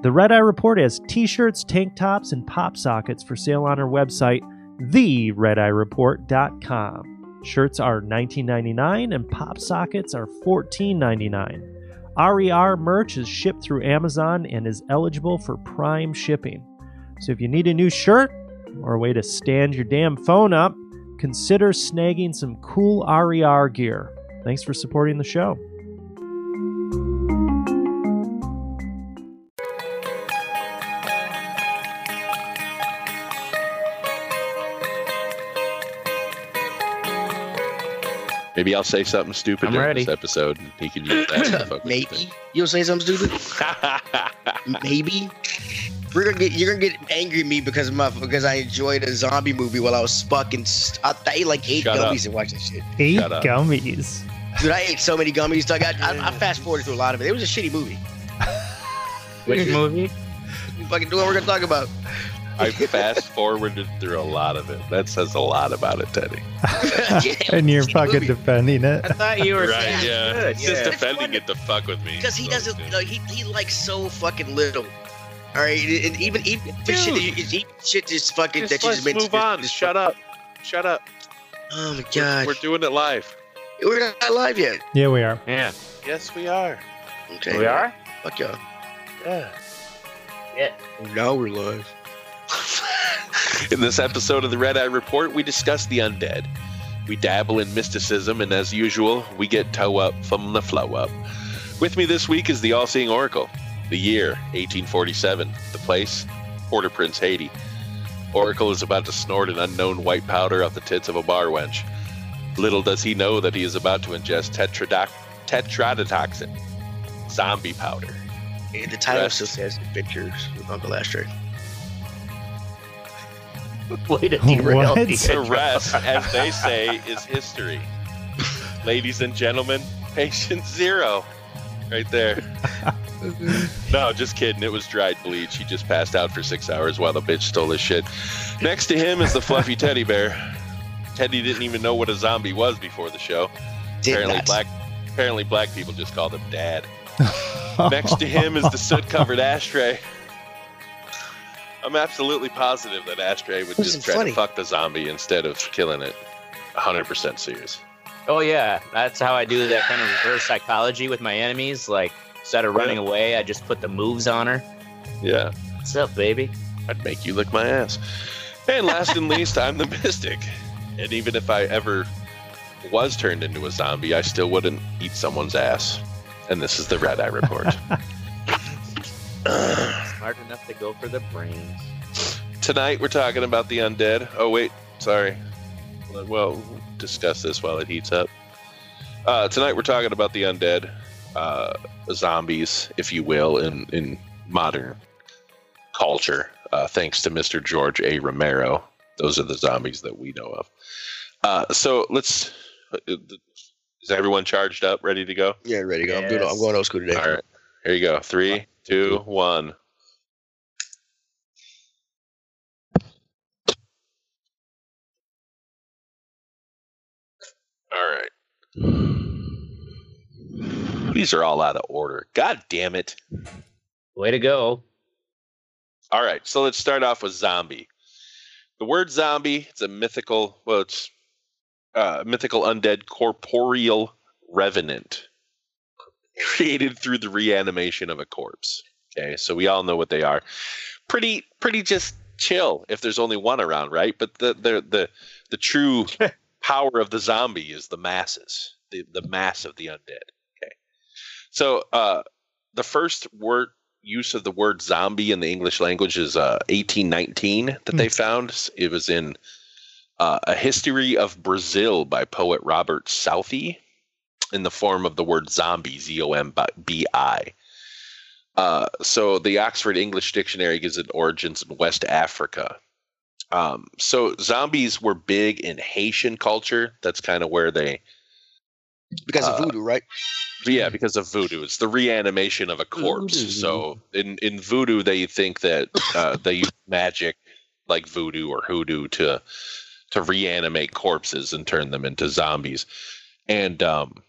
The Red Eye Report has t shirts, tank tops, and pop sockets for sale on our website, theredeyereport.com. Shirts are $19.99 and pop sockets are $14.99. RER merch is shipped through Amazon and is eligible for prime shipping. So if you need a new shirt or a way to stand your damn phone up, consider snagging some cool RER gear. Thanks for supporting the show. Maybe I'll say something stupid I'm during ready. this episode, and he can use that. to fuck with Maybe you'll say something stupid. Maybe we're gonna get you're gonna get angry at me because of my because I enjoyed a zombie movie while I was fucking. St- I, I ate like eight Shut up. gummies and watched that shit. Eight Shut up. gummies. Dude, I ate so many gummies. Doug. I, I, I fast forwarded through a lot of it. It was a shitty movie. Which movie? We fucking do what we're gonna talk about. I fast forwarded through a lot of it. That says a lot about it, Teddy. And you're fucking movie. defending it. I thought you were Right? saying Yeah. good. It's just defending it to fuck with me. because he So, doesn't. dude. No, he he likes so fucking little. All right, and even even if shit, Dude. is- is- shit just fucking Just that you let's just made. move on. Shut up. Shut up. Oh my We're, god, we're doing it live. we're not live yet. Yeah, we are. Yeah. Yes, we are. Okay, We are? Fuck y'all. Yeah. Yeah. Now we're live. In this episode of the Red Eye Report, we discuss the undead. We dabble in mysticism, and as usual, we get toe up from the flow up. With me this week is the All Seeing Oracle. The year, 1847. The place, Port au Prince, Haiti. Oracle is about to snort an unknown white powder off the tits of a bar wench. Little does he know that he is about to ingest tetradoc- tetrodotoxin, zombie powder. And the title Rest. still says Adventures with Uncle Ashtray. Way to derail What? the The rest, as they say, is history. Ladies and gentlemen, patient zero. Right there. No, just kidding. It was dried bleach. He just passed out for six hours while the bitch stole his shit. Next to him is the fluffy teddy bear. Teddy didn't even know what a zombie was before the show. Did apparently not. black apparently black people just called him dad. Next to him is the soot covered ashtray. I'm absolutely positive that ashtray would This just is try funny. to fuck the zombie instead of killing it. 100% serious. Oh yeah, that's how I do that kind of reverse psychology with my enemies. Like instead of running away, I just put the moves on her. Yeah, What's up, baby? I'd make you lick my ass. And last and least, I'm the mystic. And even if I ever was turned into a zombie, I still wouldn't eat someone's ass. And this is the Red Eye Report. Smart enough to go for the brains. Tonight we're talking about the undead. Oh wait, sorry. Well, we'll discuss this while it heats up. Uh, tonight we're talking about the undead, uh, zombies, if you will, in in modern culture. Uh, thanks to Mr. George A. Romero, those are the zombies that we know of. Uh, so let's. Is everyone charged up, ready to go? Yeah, ready to go. I'm, doing, I'm going old school today. All right, here you go. Three, two, one. These are all out of order. God damn it. Way to go. All right, so let's start off with zombie. The word zombie, it's a mythical, well, it's uh, mythical undead corporeal revenant created through the reanimation of a corpse. Okay, so we all know what they are. Pretty, pretty just chill if there's only one around, right? But the the the the true power of the zombie is the masses, the the mass of the undead. So uh, the first word use of the word zombie in the English language is uh, 1819 that they found. It was in uh, A History of Brazil by poet Robert Southey in the form of the word zombie, Z O M B I. Uh, so the Oxford English Dictionary gives it origins in West Africa. Um, so zombies were big in Haitian culture. That's kind of where they Because of Uh, voodoo, right? yeah, because of voodoo, it's the reanimation of a corpse. Voodoo. So in in voodoo, they think that uh, they use magic like voodoo or hoodoo to to reanimate corpses and turn them into zombies. And um,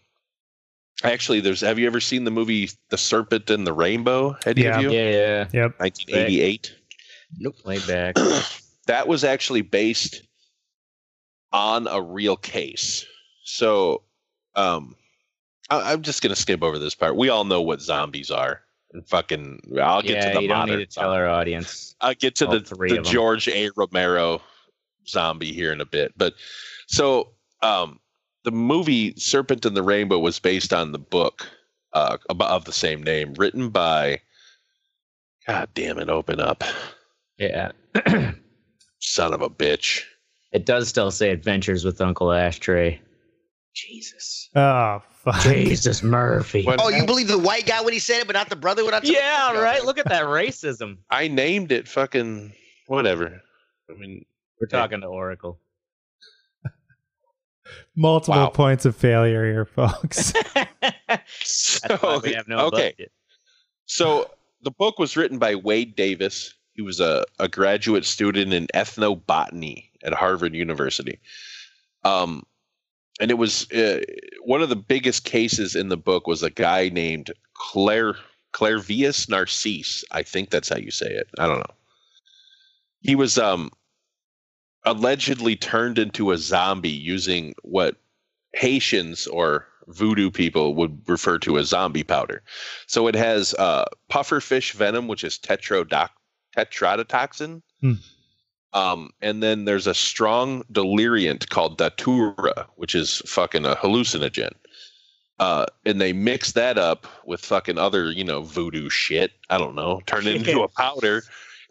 Actually, there's. Have you ever seen the movie The Serpent and the Rainbow? Any Yeah. of you? Yeah, Yep. 1988. way back. that was actually based on a real case. So, um, I, I'm just gonna skip over this part. We all know what zombies are. And fucking, I'll get yeah, to the you don't need to tell our audience. I'll get to the, three the. George A. Romero zombie here in a bit. But so um, the movie Serpent and the Rainbow was based on the book uh, of the same name, written by. God damn it! Open up, Yeah. son of a bitch. it does still say Adventures with Uncle Ashtray. Jesus. Oh fuck. Jesus Murphy. What- Oh, you believe the white guy when he said it, but not the brother when I told Yeah, No. right. Look at that racism. I named it fucking whatever. I mean, We're talking to Oracle. Multiple Wow. points of failure here, folks. That's why we have no okay. budget. So the book was written by Wade Davis. He was a, a graduate student in ethnobotany at Harvard University. Um, and it was uh, one of the biggest cases in the book was a guy named Claire Clairvius Narcisse. I think that's how you say it. I don't know. He was um allegedly turned into a zombie using what Haitians or voodoo people would refer to as zombie powder. So it has uh, pufferfish venom, which is tetrodoc- tetrodotoxin. Hmm. Um, and then there's a strong deliriant called datura, which is fucking a hallucinogen. Uh, and they mix that up with fucking other, you know, voodoo shit. I don't know, turn it into a powder,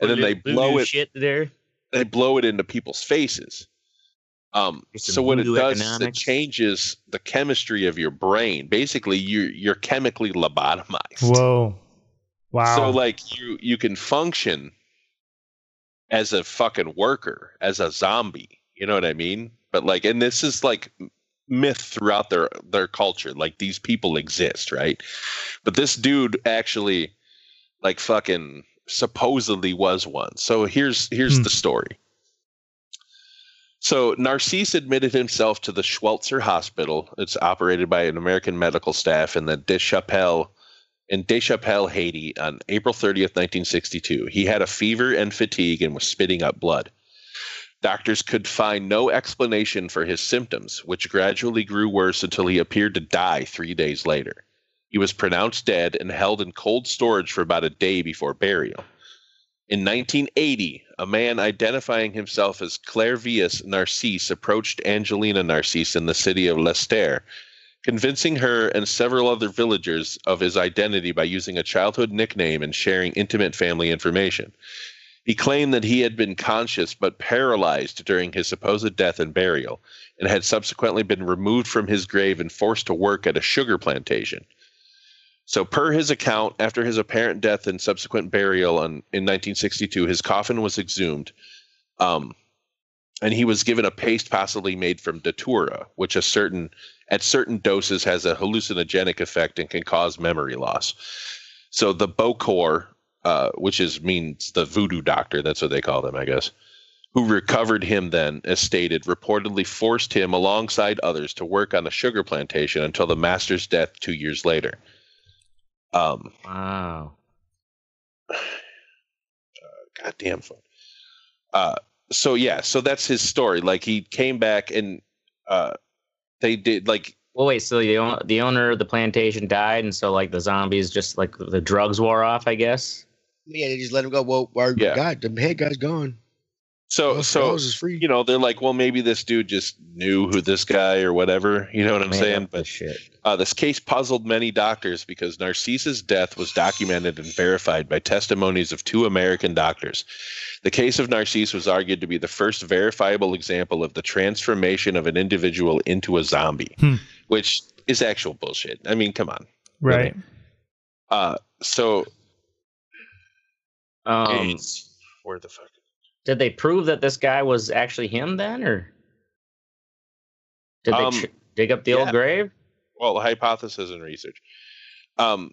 and then they blow it. shit there. They blow it into people's faces. Um, so what it voodoo does is it changes the chemistry of your brain. Basically, you're you're chemically lobotomized. Whoa. Wow. So like you you can function as a fucking worker, as a zombie. You know what I mean? But like, and this is like myth throughout their their culture. Like these people exist, right? But this dude actually, like, fucking supposedly was one. So here's here's Hmm. the story. So Narcisse admitted himself to the Schweitzer Hospital. It's operated by an American medical staff in the Deschapelles in Deschapelles, Haiti, on April 30th, 1962. He had a fever and fatigue and was spitting up blood. Doctors could find no explanation for his symptoms, which gradually grew worse until he appeared to die three days later. He was pronounced dead and held in cold storage for about a day before burial. In 1980, a man identifying himself as Clairvius Narcisse approached Angelina Narcisse in the city of L'Estère, convincing her and several other villagers of his identity by using a childhood nickname and sharing intimate family information. He claimed that he had been conscious but paralyzed during his supposed death and burial, and had subsequently been removed from his grave and forced to work at a sugar plantation. So, per his account, after his apparent death and subsequent burial on, in 1962, his coffin was exhumed, um, and he was given a paste possibly made from datura, which a certain at certain doses has a hallucinogenic effect and can cause memory loss. So the Bokor, uh, which is means the voodoo doctor, that's what they call them, I guess, who recovered him then, as stated, reportedly forced him alongside others to work on a sugar plantation until the master's death two years later. Um, Wow. goddamn phone. Uh, so yeah, so that's his story. Like he came back and uh, they did like Well, wait. So the the owner of the plantation died, and so like the zombies, just like the drugs wore off, I guess. Yeah, they just let him go. Well, our Yeah. God, the head guy's gone. So so is free. you know they're like well maybe this dude just knew who this guy or whatever you know what i'm Made saying but shit. uh, this case puzzled many doctors because narcisse's death was documented and verified by testimonies of two american doctors the case of narcisse was argued to be the first verifiable example of the transformation of an individual into a zombie Hmm. which is actual bullshit i mean come on right. uh, so Um, AIDS. where the fuck did they prove that this guy was actually him then, or did they Um, tr- dig up the yeah. old grave? well hypothesis and research um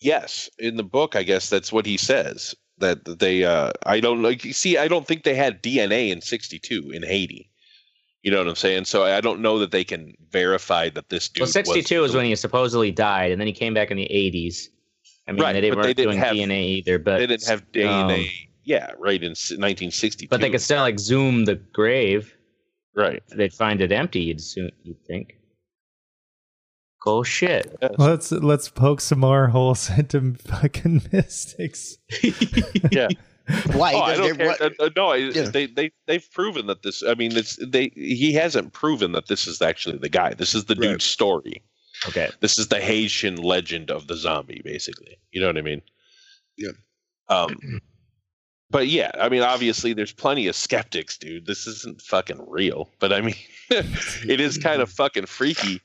yes in the book i guess that's what he says that they uh i don't like you see i don't think they had dna in 62 in haiti You know what I'm saying? So I don't know that they can verify that this dude. Well, 62 was is when he supposedly died, and then he came back in the 80s. I mean, Right, they weren't they didn't doing have- DNA either, but they didn't have um, DNA. Yeah, right in s- 1962. but they could still like zoom the grave. right. They'd find it empty. You'd assume, you'd think. Cool shit. Yes. Let's let's poke some more holes into fucking mystics. Yeah. Why? Oh, I don't care. Uh, uh, no, I, Yeah. they they they've proven that this. I mean, it's they. He hasn't proven that this is actually the guy. This is the Right. dude's story. Okay. This is the Haitian legend of the zombie, basically. You know what I mean? Yeah. Um. But yeah, I mean, obviously, there's plenty of skeptics, dude. This isn't fucking real. But I mean, it is kind of fucking freaky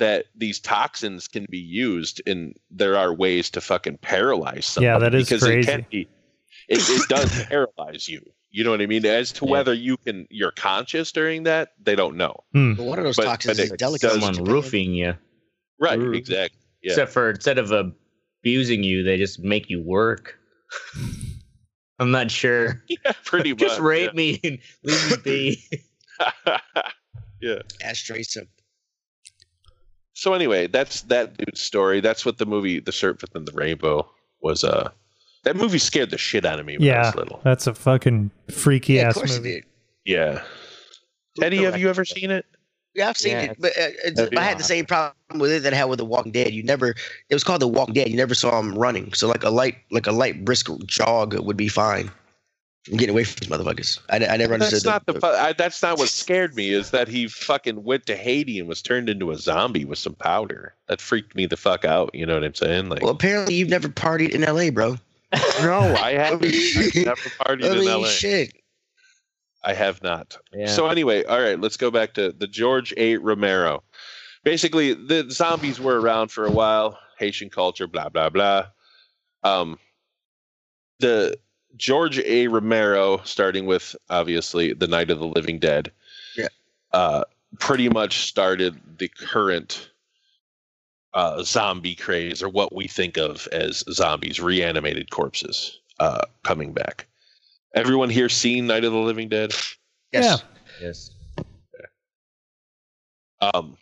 that these toxins can be used, and there are ways to fucking paralyze someone. Yeah, that is because crazy. It, can be, it, it does paralyze you. You know what I mean? As to Yeah. whether you can, you're conscious during that, they don't know. Hmm. One of those But- toxins but is it delicate. does- Someone roofing you. Right? True. Exactly. Yeah. Except for instead of abusing you, they just make you work. I'm not sure. yeah, pretty much. just rape me and leave me be. yeah. Ashtray simp. So anyway, that's that dude's story. That's what the movie The Serpent and the Rainbow was uh that movie scared the shit out of me when I Yeah, was little. that's a fucking freaky Yeah, of ass course movie. it did. Yeah. Teddy, have you ever seen it? Yeah, I've seen Yeah, it, but uh, it's, I had the same problem with it that I had with The Walking Dead. You never, it was called The Walking Dead. You never saw him running, so like a light, like a light brisk jog would be fine. I'm getting away from these motherfuckers. I, I never understood. That's not the, fu- I, that's not what scared me is that he fucking went to Haiti and was turned into a zombie with some powder. That freaked me the fuck out, you know what I'm saying? Like Well, apparently you've never partied in L.A., bro. no, I haven't I've never partied I mean, in LA. shit. I have not. Yeah. So anyway, all right, let's go back to the George A. Romero. Basically, the zombies were around for a while, Haitian culture, blah blah blah. Um, the George A. Romero, starting with obviously the Night of the Living Dead, Yeah. uh, pretty much started the current uh, zombie craze, or what we think of as zombies, reanimated corpses uh, coming back. Everyone here seen Night of the Living Dead? Yes. yes. Um,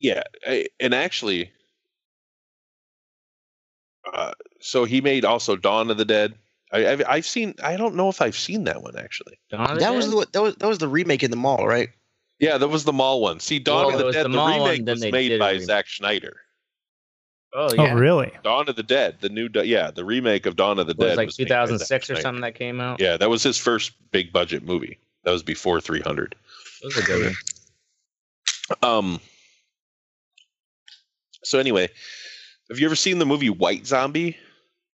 yeah, I, and actually, uh, so he made also Dawn of the Dead. I, I've, I've seen. I don't know if I've seen that one actually. Dawn That was the that was that was the remake in the mall, right? Yeah, that was the mall one. See, Dawn Well, of the Dead. the The, mall one, remake was made by remake. Zack Snyder. Oh yeah. Oh, really? Dawn of the Dead, the new, yeah, the remake of Dawn of the It was Dead like was made by Zack 2006 or Snyder. something that came out. Yeah, that was his first big budget movie. That was before 300. It was a good one. Um. So anyway, have you ever seen the movie White Zombie?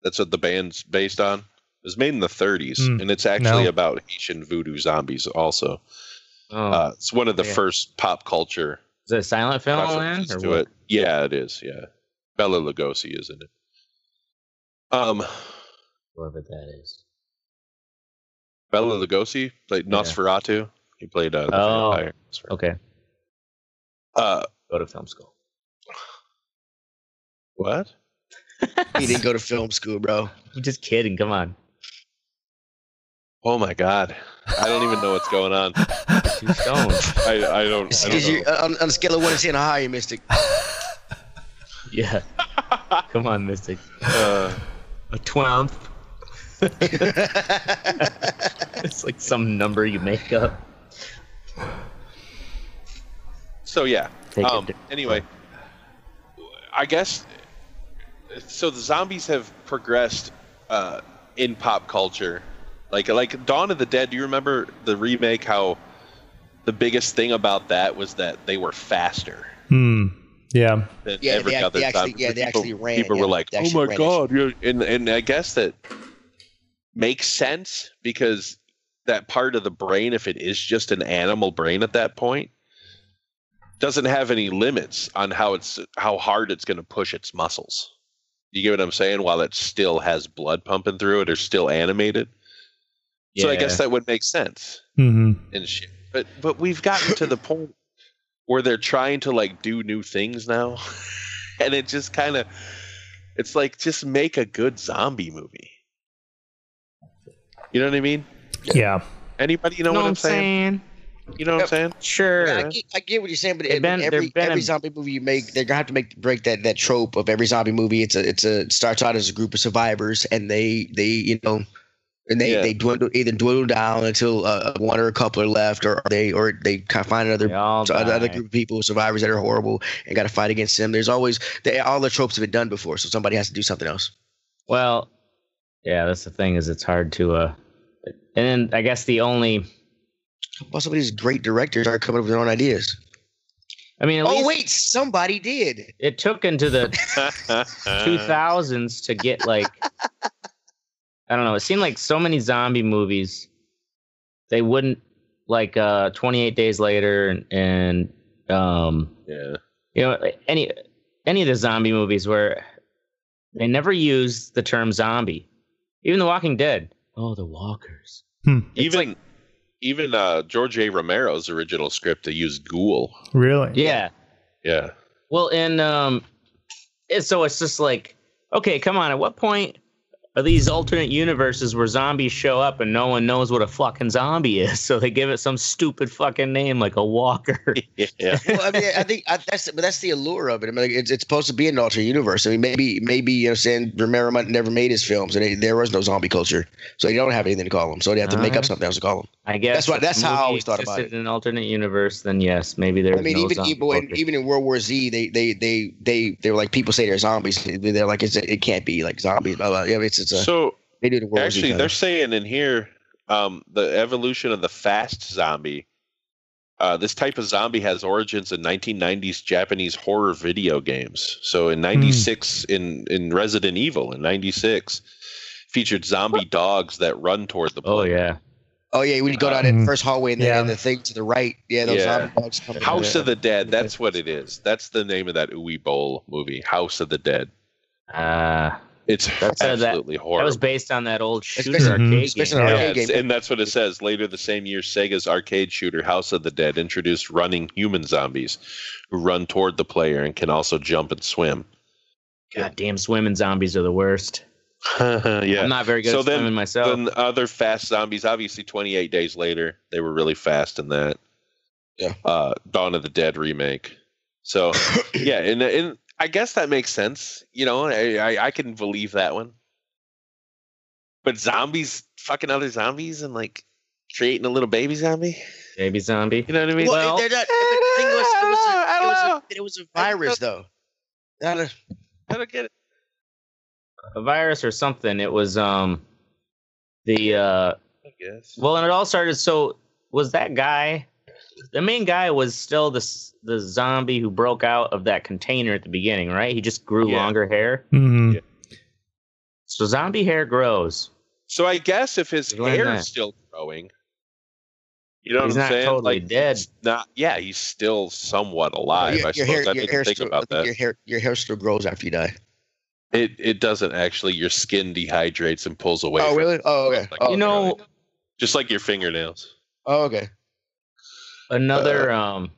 That's what the band's based on. It was made in the 30s, Mm, and it's actually no. about Haitian voodoo zombies. Also, Oh, uh, it's one of the yeah. first pop culture is it a silent film, man? references Or to what? it. Yeah, it is. Yeah, Bela Lugosi is in it. Um, Whoever that is. Bela Lugosi played Yeah. Nosferatu. He played uh, the Oh. vampire. Okay. Uh, Go to film school. what? He didn't go to film school, bro. I'm just kidding. Come on. Oh my God! I don't even know what's going on. I, I don't. I don't is you, know. on, on a scale of one to ten, how high are you, Mystic? Yeah. Come on, Mystic. Uh, A twelfth. it's like some number you make up. so yeah. Take um, anyway, I guess so. The zombies have progressed uh, in pop culture, like like Dawn of the Dead. Do you remember the remake? How the biggest thing about that was that they were faster Hmm. Yeah. than Yeah, every they act- other they actually- zombie. yeah, they people, actually ran, People yeah, were like, "Oh my god!" you're-" And and I guess that makes sense because that part of the brain, if it is just an animal brain at that point, doesn't have any limits on how it's how hard it's going to push its muscles. You get what I'm saying? While it still has blood pumping through it, or still animated. Yeah. So I guess that would make sense hmm and shit. But but we've gotten to the point where they're trying to like do new things now, and it just kind of it's like just make a good zombie movie. You know what I mean? Yeah. Anybody know know what I'm saying? You know what I'm saying? Sure. I, get, I get what you're saying, but They've I mean, been- every every a- zombie movie you make, they're gonna have to make break that that trope of every zombie movie. It's a it's a it starts out as a group of survivors, and they they you know, and they Yeah. they dwindle either dwindle down until uh, one or a couple are left, or they or they kind of find another another group of people, survivors that are horrible, and got to fight against them. There's always they, all the tropes have been done before, so somebody has to do something else. Well, yeah, that's the thing is it's hard to uh and then I guess the only Well, some of these great directors are coming up with their own ideas. I mean at Oh wait, somebody did. it took into the 2000s to get like I don't know, it seemed like so many zombie movies they wouldn't like uh 28 days later and, and um yeah. you know any any of the zombie movies where they never use the term zombie even the walking dead oh the walkers Even even uh, George A. Romero's original script to use ghoul. Really? yeah Yeah. well and um it's, so it's just like okay come on at what point are these alternate universes where zombies show up and no one knows what a fucking zombie is so they give it some stupid fucking name like a walker Yeah. well, I mean, I think I, that's but that's the allure of it. I mean, it's it's supposed to be an alternate universe. I mean, maybe maybe you know, saying Romero might never made his films, and they, there was no zombie culture, so they don't have anything to call them. So they have to make up Uh-huh. something else to call them. i guess That's what- that's how I movie always thought about it. in an alternate universe then yes maybe there's I mean, no even zombie even even in World War Z, they they they they they were like people say they're zombies. They're like it's, it can't be like zombies. Blah, blah. Yeah, it's it's a So they do the World War Z actually, they're saying in here um, the evolution of the fast zombie. Uh, this type of zombie has origins in 1990s Japanese horror video games. So in '96, in in Resident Evil in '96, featured zombie dogs that run toward the oh yeah Oh yeah, when you go down that Mm. first hallway and the, Yeah. and the thing to the right, yeah, those Yeah. zombie dogs come. House of the Dead. That's what it is. That's the name of that Uwe Boll movie, House of the Dead. uh It's That's, uh, that- absolutely That was based on that old shooter based- arcade it's based game. on an Yeah, arcade it's- game. and that's what it says. Later the same year, Sega's arcade shooter House of the Dead introduced running human zombies who run toward the player and can also jump and swim. Goddamn, swimming zombies are the worst. yeah. I'm not very good So at then- swimming myself. Then other fast zombies, obviously 28 days later, they were really fast in that. Yeah. Uh, Dawn of the Dead remake. So yeah, and and I guess that makes sense. You know, I, I I can believe that one. But zombies, fucking other zombies, and like creating a little baby zombie. Baby zombie. You know what I mean? Well, Well- they're not. The thing was, it was a, I it was a, it was a virus though. Not a, I don't get it. A virus or something. It was um the uh I guess. well and it all started so was that guy the main guy was still the the zombie who broke out of that container at the beginning, right? He just grew Yeah. longer hair. Mhm. So zombie hair grows. So I guess if his He's hair that. is still growing, you know He's what I'm not saying? totally like, dead. he's Not yeah, he's still somewhat alive. your, I your suppose hair, I your didn't hair think still, about that. your hair, your hair still grows after you die. It it doesn't actually. Your skin dehydrates and pulls away. Oh really? it. Oh okay. Like, Oh, you okay. know, just like your fingernails. Oh okay. Another Uh, um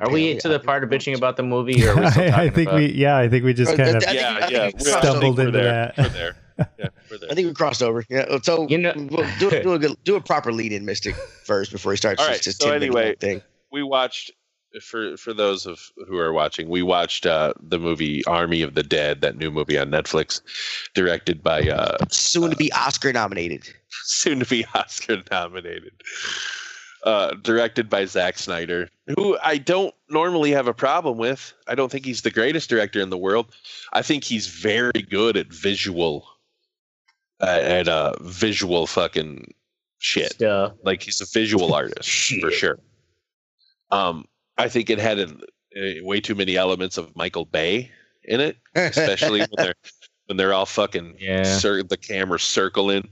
are we to the part of bitching about the movie or are we still I, I think about- we, yeah, I think we just Uh, kind of. I think- yeah, yeah. we I think we're into there. that. There. Yeah. I think we crossed over. Yeah. So You know- we'll do, do, a good, do a proper lead in Mystic first before he starts. All his- right, his so 10 anyway- thing. we watched for for those of who are watching. We watched uh, the movie Army of the Dead, that new movie on Netflix, directed by uh, soon to be Oscar nominated. soon to be Oscar nominated. Uh, directed by Zack Snyder, who I don't normally have a problem with. I don't think he's the greatest director in the world. I think he's very good at visual, uh, at uh, visual fucking shit. stuff. Like he's a visual artist for sure. Um, I think it had a, a, way too many elements of Michael Bay in it, especially when they're when they're all fucking Yeah. cir- the camera circling,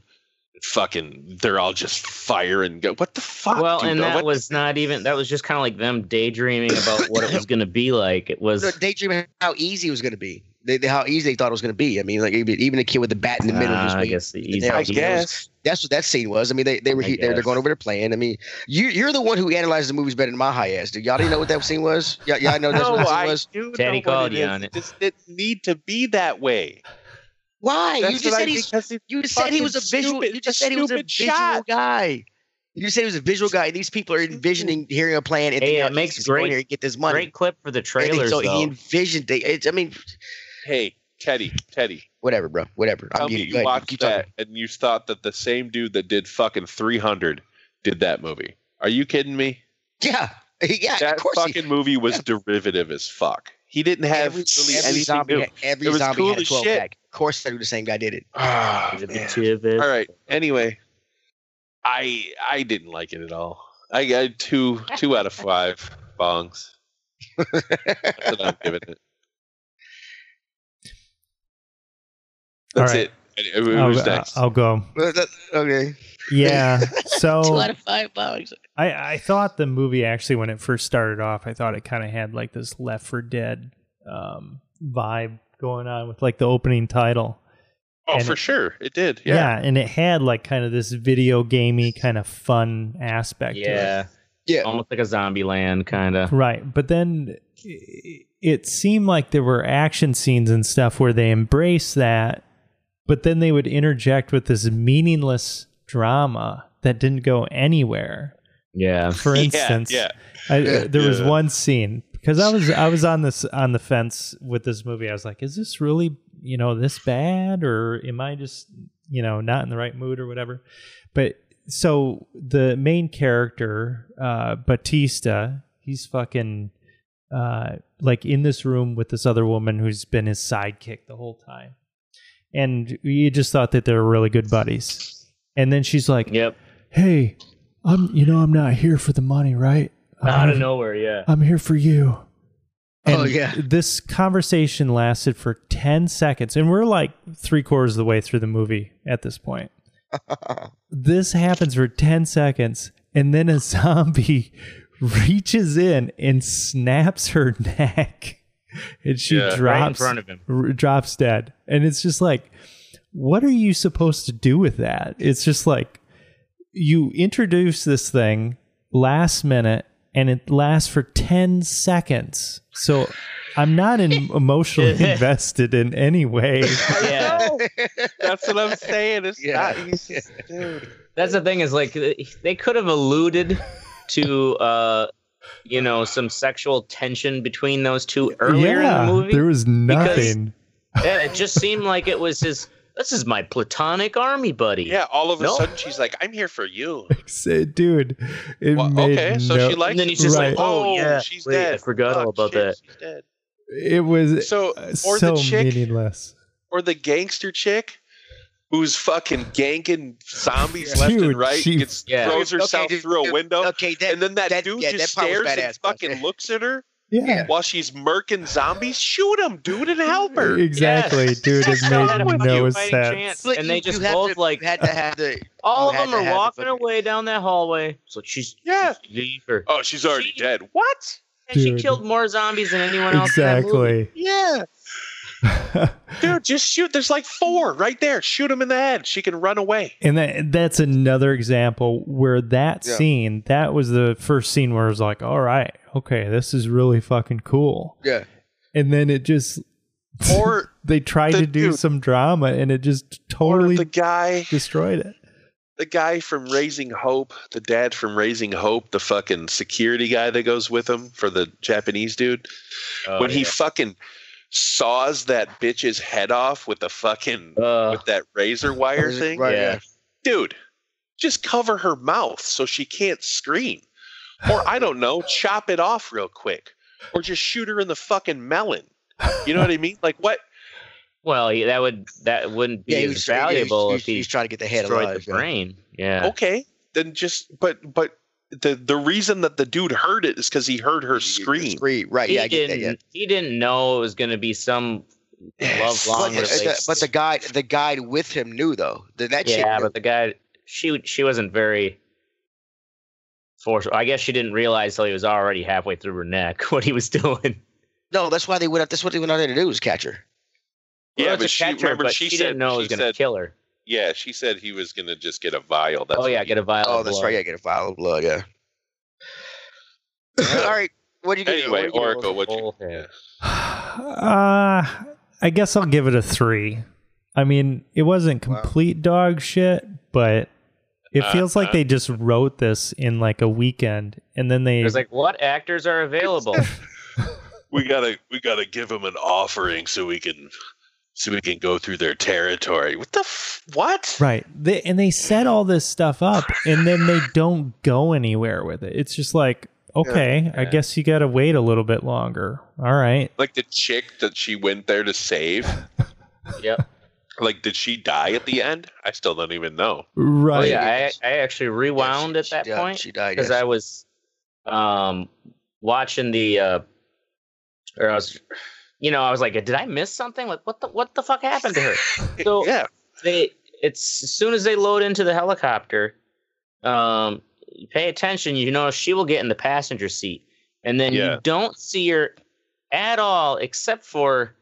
fucking they're all just fire and Go what the fuck? Well, dude? and that What- was not even that was just kind of like them daydreaming about what it was going to be like. It was No, daydreaming how easy it was going to be. They, they, how easy they thought it was going to be. I mean, like even, even a kid with the bat in the middle. Ah, just I guess the easy Yeah, I guess. That's what that scene was. I mean, they, they were they're, they're going over their plan I mean, you you're the one who analyzed the movies better than my high ass. Did y'all didn't know what that scene was? Yeah, yeah, I know that's No, what that scene I was. do Teddy know what called it you on it. just didn't need to be that way. Why? That's you what just I- said he's you just said he was a visual. stupid- You just said he was a visual shot. guy. You said he was a visual guy. These people are envisioning hearing a plan. And Hey, thinking, it "Oh, makes great- here and get this money. Great clip for the And they- trailers, so though. he envisioned. It. It's, I mean, Hey, Teddy, Teddy, whatever, bro. Whatever. tell I'm me you watched Keep that talking. and you thought that the same dude that did fucking 300 did that movie. Are you kidding me? Yeah, yeah. That of course, fucking he, movie was derivative as fuck. He didn't have every, really every anything zombie, new. had, every It was zombie cool had a as 12 shit. pack. Of course, the same guy did it. Man. Derivative. All right. Anyway, I I didn't like it at all. I got two two out of five bongs. That's what I'm giving it. That's All right. it. It, it I'll, was next. I'll go. okay. Yeah. So Two So out of five bucks. I, I thought the movie actually, when it first started off, I thought it kind of had like this Left 4 Dead um, vibe going on with like the opening title. oh, and for it- sure, it did. Yeah. Yeah. and it had like kind of this video gamey kind of fun aspect to it. Yeah. Yeah. Almost like a Zombieland, kind of. Right. But then it seemed like there were action scenes and stuff where they embraced that, but then they would interject with this meaningless drama that didn't go anywhere. Yeah. For instance, yeah. I, Yeah. there was one scene because I was I was on this on the fence with this movie. I was like, is this really you know this bad or am I just you know not in the right mood or whatever? But so the main character, uh, Batista, he's fucking uh, like in this room with this other woman who's been his sidekick the whole time, and you just thought that they were really good buddies. And then she's like, Yep. "Hey, I'm you know I'm not here for the money, right? I'm Out of nowhere, yeah. I'm here for you. Oh, yeah. This conversation lasted for 10 seconds, and we're like three quarters of the way through the movie at this point. This happens for 10 seconds, and then a zombie reaches in and snaps her neck, and she Yeah. Drops Right in front of him. r- drops dead. And it's just like, what are you supposed to do with that? It's just like you introduce this thing last minute and it lasts for 10 seconds. So I'm not in, emotionally invested in any way. Yeah. That's what I'm saying. It's Yeah. not. He's, dude. That's the thing is like they could have alluded to uh you know some sexual tension between those two earlier yeah, in the movie. there was nothing. yeah, it just seemed like it was his this is my platonic army buddy. Yeah. All of a No. sudden, she's like, "I'm here for you." Say, Dude, it Well, made okay, so no, she likes. And then he's just Right. like, oh, yeah, she's wait, dead. I forgot oh, all about shit, that. She's dead. it was So, or so the chick, meaningless. or the gangster chick, who's fucking ganking zombies left Dude, and right, she- gets Yeah. throws Okay, herself dude, through a window, Okay, that, and then that, that- dude yeah, just that part was stares and badass, fucking looks at her Yeah, while she's murking zombies. Shoot him, dude, and help her. exactly, Yes. dude. It Still had made no chance. sense. But and you- they just both to- like had to have the. all of them are have the walking away down that hallway. So she's Yeah. she's leave her. Oh, she's already She- dead. What? And she killed more zombies than anyone else. in that movie. Exactly. Yeah, dude, just shoot. There's like four right there. Shoot him in the head. She can run away. And that that's another example where that Yeah. scene, that was the first scene where I was like, all right, okay, this is really fucking cool. Yeah. And then it just Or they tried the to do dude- some drama and it just totally the guy, destroyed it. the guy from Raising Hope, the dad from Raising Hope, the fucking security guy that goes with him for the Japanese dude. Oh, when he fucking saws that bitch's head off with the fucking Uh, with that razor wire thing, Right, yeah. yeah. dude, just cover her mouth so she can't scream, or I don't know, chop it off real quick, or just shoot her in the fucking melon. You know what I mean? Like what? well, yeah, that would that wouldn't be Yeah, as was trying- yeah, he was- valuable if was- he he trying to get the head destroyed alive. the yeah. brain. Yeah. Okay, then just but but the the reason that the dude heard it is because he heard her scream. Scream. Right. He Yeah, I get that. didn't. Yeah. He didn't know it was going to be some love long But, the, but the guy, the guy with him knew though. The, that chick yeah, knew. but the guy, she she wasn't very forceful. I guess she didn't realize till he was already halfway through her neck what he was doing. no, that's why they went out. That's what they went out there to do was catch her. Yeah, but she catch her, remember but she, she said didn't know it was going to kill her. Yeah, she said he was gonna just get a vial. That's oh yeah, get a vial. Oh, of that's blood. right. Yeah, get a vial of blood. Yeah. All right. What do you give? Anyway, what do you Oracle, what you? Yeah. Uh, I guess I'll give it a three. I mean, it wasn't Wow. complete dog shit, but It uh, feels like uh, they just wrote this in like a weekend, and then they It was like, what actors are available? we gotta we gotta give them an offering so we can so we can go through their territory. What the f- what? right, they, and they set all this stuff up, and then they don't go anywhere with it. It's just like, okay, I guess you got to wait a little bit longer. All right, Like the chick that she went there to save. yep. Like, did she die at the end? I still don't even know. Right. yeah, I, I actually rewound Yeah, at that she died- point She died. because yes. I was um watching the uh or I was you know, I was like, did I miss something? Like what the what the fuck happened to her? So Yeah. they it's as soon as they load into the helicopter, um pay attention, you know she will get in the passenger seat. And then Yeah. you don't see her at all except for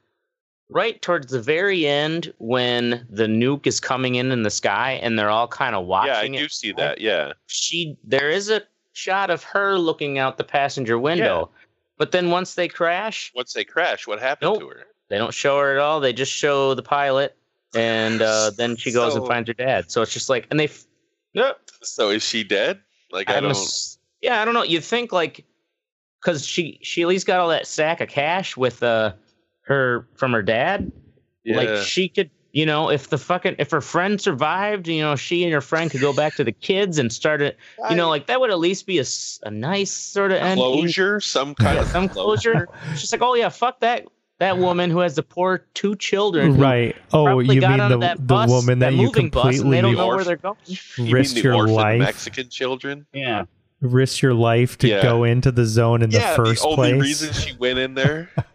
right towards the very end when the nuke is coming in in the sky and they're all kind of watching Yeah, I it do see that. Yeah. she there is a shot of her looking out the passenger window but then once they crash Once they crash, what happened Nope. to her? they don't show her at all they just show the pilot and uh, then she goes and finds her dad so it's just like and they f- yep So is she dead? Like I I'm don't. ass- yeah i don't know you'd think like because she she at least got all that sack of cash with uh her from her dad yeah. like she could you know if the fucking if her friend survived you know she and her friend could go back to the kids and start it you know like that would at least be a, a nice sort of end closure, some kind yeah, of some closure She's like oh yeah fuck that that woman who has the poor two children Right. Oh, you mean the, that the woman that, you moving bus and completely they don't know where they're going You mean the your life, Mexican children. yeah risked your life to Yeah. go into the zone in yeah, the first the only place, reason she went in there.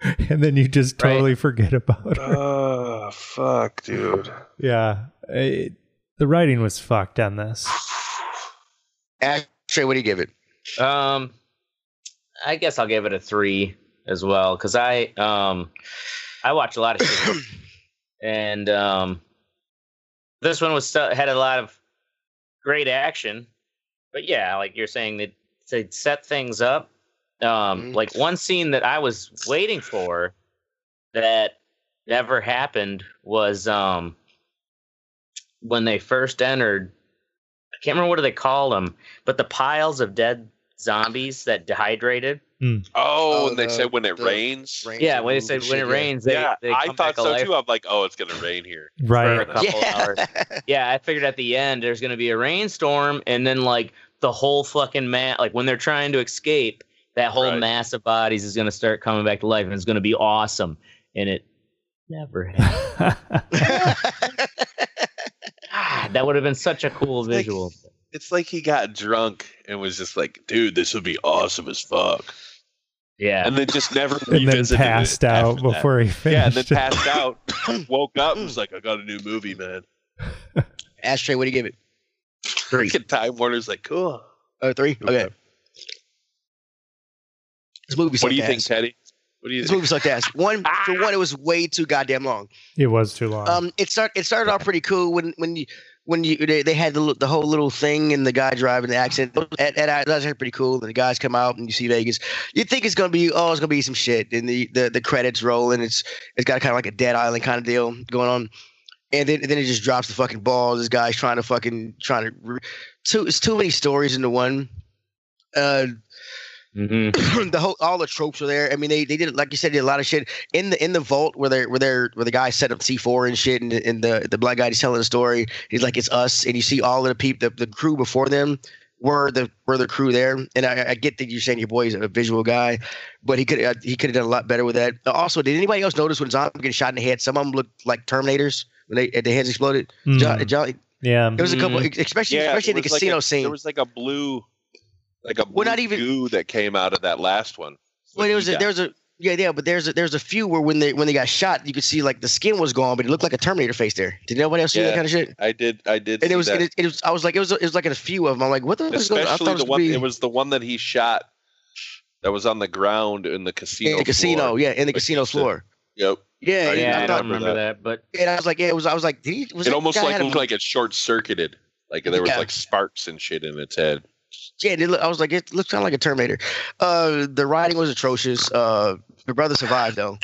and then you just Right. totally forget about her. oh fuck, dude. yeah, it, the writing was fucked on this. Ashtray, what do you give it? um i guess i'll give it a three as well because i um i watch a lot of shit and um this one was stu- had a lot of great action but yeah like you're saying that they set things up um Mhm. like one scene that i was waiting for that never happened was um when they first entered i can't remember what do they call them but the piles of dead zombies that dehydrated Oh, Oh, and they the- said when it the rains. yeah when they said when it yeah. rains they, yeah, they I thought back so alive too. I'm like, oh, it's gonna rain here. for a Right. couple hours yeah, I figured at the end there's gonna be a rainstorm, and then like the whole fucking mat, like when they're trying to escape, that whole Right. mass of bodies is gonna start coming back to life, and it's gonna be awesome. And it never happened. Ah, that would have been such a cool Like- visual. It's like he got drunk and was just like, dude, this would be awesome as fuck. Yeah, And then just never and then passed out after that. before he Yeah, and then passed out, woke up, and was like, I got a new movie, man. Ashtray, what do you give it? three. Time Warner's like, cool. Oh, three. Okay. This movie What do you think. Teddy? What do you This think? movie sucked ass. One for one, it was way too goddamn long. it was too long. Um, it start it started off pretty cool when when you when you they, they had the the whole little thing and the guy driving the accident. And, and that was pretty cool. And the guys come out and you see Vegas. You think it's gonna be oh it's gonna be some shit. And the the, the credits roll and it's it's got kind of like a Dead Island kind of deal going on. And then, then it just drops the fucking ball. This guy's trying to fucking trying to. Re- too, it's too many stories into one. Uh, hmm the whole all the tropes are there. I mean, they, they did like you said, did a lot of shit in the in the vault where they where they where the guy set up C four and shit, and, and the the black guy is telling the story. He's like, it's us, and you see all of the people, the, the crew before them were the were the crew there. And I, I get that you're saying your boy is a visual guy, but he could uh, he could have done a lot better with that. Also, did anybody else notice when zombie getting shot in the head? Some of them looked like Terminators when they their heads exploded. Mm, John, John, yeah. there was a couple, especially especially in the there was like casino a- scene. There was like a blue, like a blue Well, not even- goo that came out of that last one. Well, there was a, there was a yeah yeah, but there's a, there's a few where when they when they got shot, you could see like the skin was gone, but it looked like a Terminator face there. Did nobody else see that kind of shit? I did. I did. And see it was, that. it, it was I was like it was it was like in a few of them. I'm like, what the fuck is going on? I especially the it one. was, It was the one that he shot. That was on the ground in the casino. in the casino, floor. yeah, in the Like casino you said. floor. Yep. Yeah, I yeah. Yeah, I I don't remember that, but and I was like, yeah, it was. I was like, did he? Was It almost like had a- looked like it short circuited. Like there was Yeah. like sparks and shit in its head. Yeah, it look, I was like, it looks kind of like a Terminator. Uh, the writing was atrocious. Uh, the brother survived though.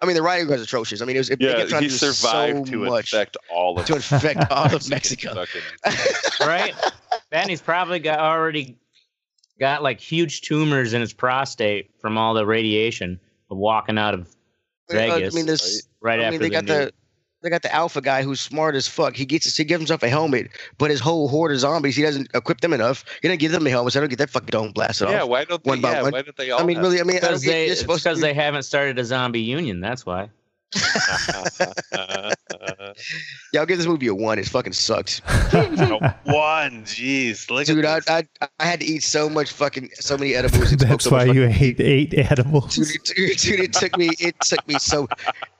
I mean, the writing was atrocious. I mean, it was. It, it Yeah, gets on he to survived so to much. infect all of to infect all of Mexico. right? then he's probably got already got like huge tumors in his prostate from all the radiation of walking out of Vegas. I mean, this. right I after mean, they the got nuke. the. They got the alpha guy who's smart as fuck. He gets to he gives himself a helmet, but his whole horde of zombies, he doesn't equip them enough. He doesn't give them a helmet, so they don't get that fucking dome blasted yeah, off. why don't they? One by Yeah, one. why don't they all? I mean, have- really, I mean, because they you're it's because they haven't started a zombie union. That's why. y'all give this movie a one. It fucking sucked, one, jeez, look dude. I, at this. I I had to eat so much fucking so many edibles. That's so why you ate eight edibles. Dude, it, dude, dude, it took me. It took me so.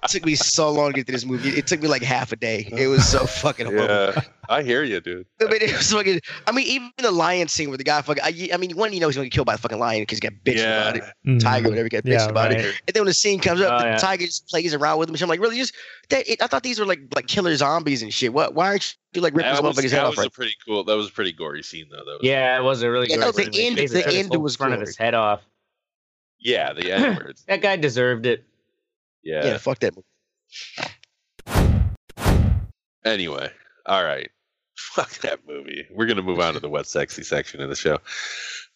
It took me so long to get to this movie. It took me like half a day. It was so fucking horrible. yeah, I hear you, dude. I mean, it was fucking. I mean, even the lion scene where the guy fucking. I, I mean, one, you know, he's gonna get killed by a fucking lion because he got bitched about it. Mhm. Tiger, whatever, he got bitched Yeah, about right. it. And then when the scene comes up, Oh, the yeah. tiger just plays around with him. So I'm like, really? Just that? It, I thought these were like like killer zombies and shit. What? Why aren't you like ripping this That was, motherfucker's head that off? was Right? a pretty cool. That was a pretty gory scene, though. That was, Yeah, it was a really Yeah, good. no, the scene. End- the took end was front of his head off. yeah, the end words. That guy deserved it. Yeah. Yeah, fuck that. movie. Anyway, all right. Fuck that movie. We're gonna move on to the wet sexy section of the show.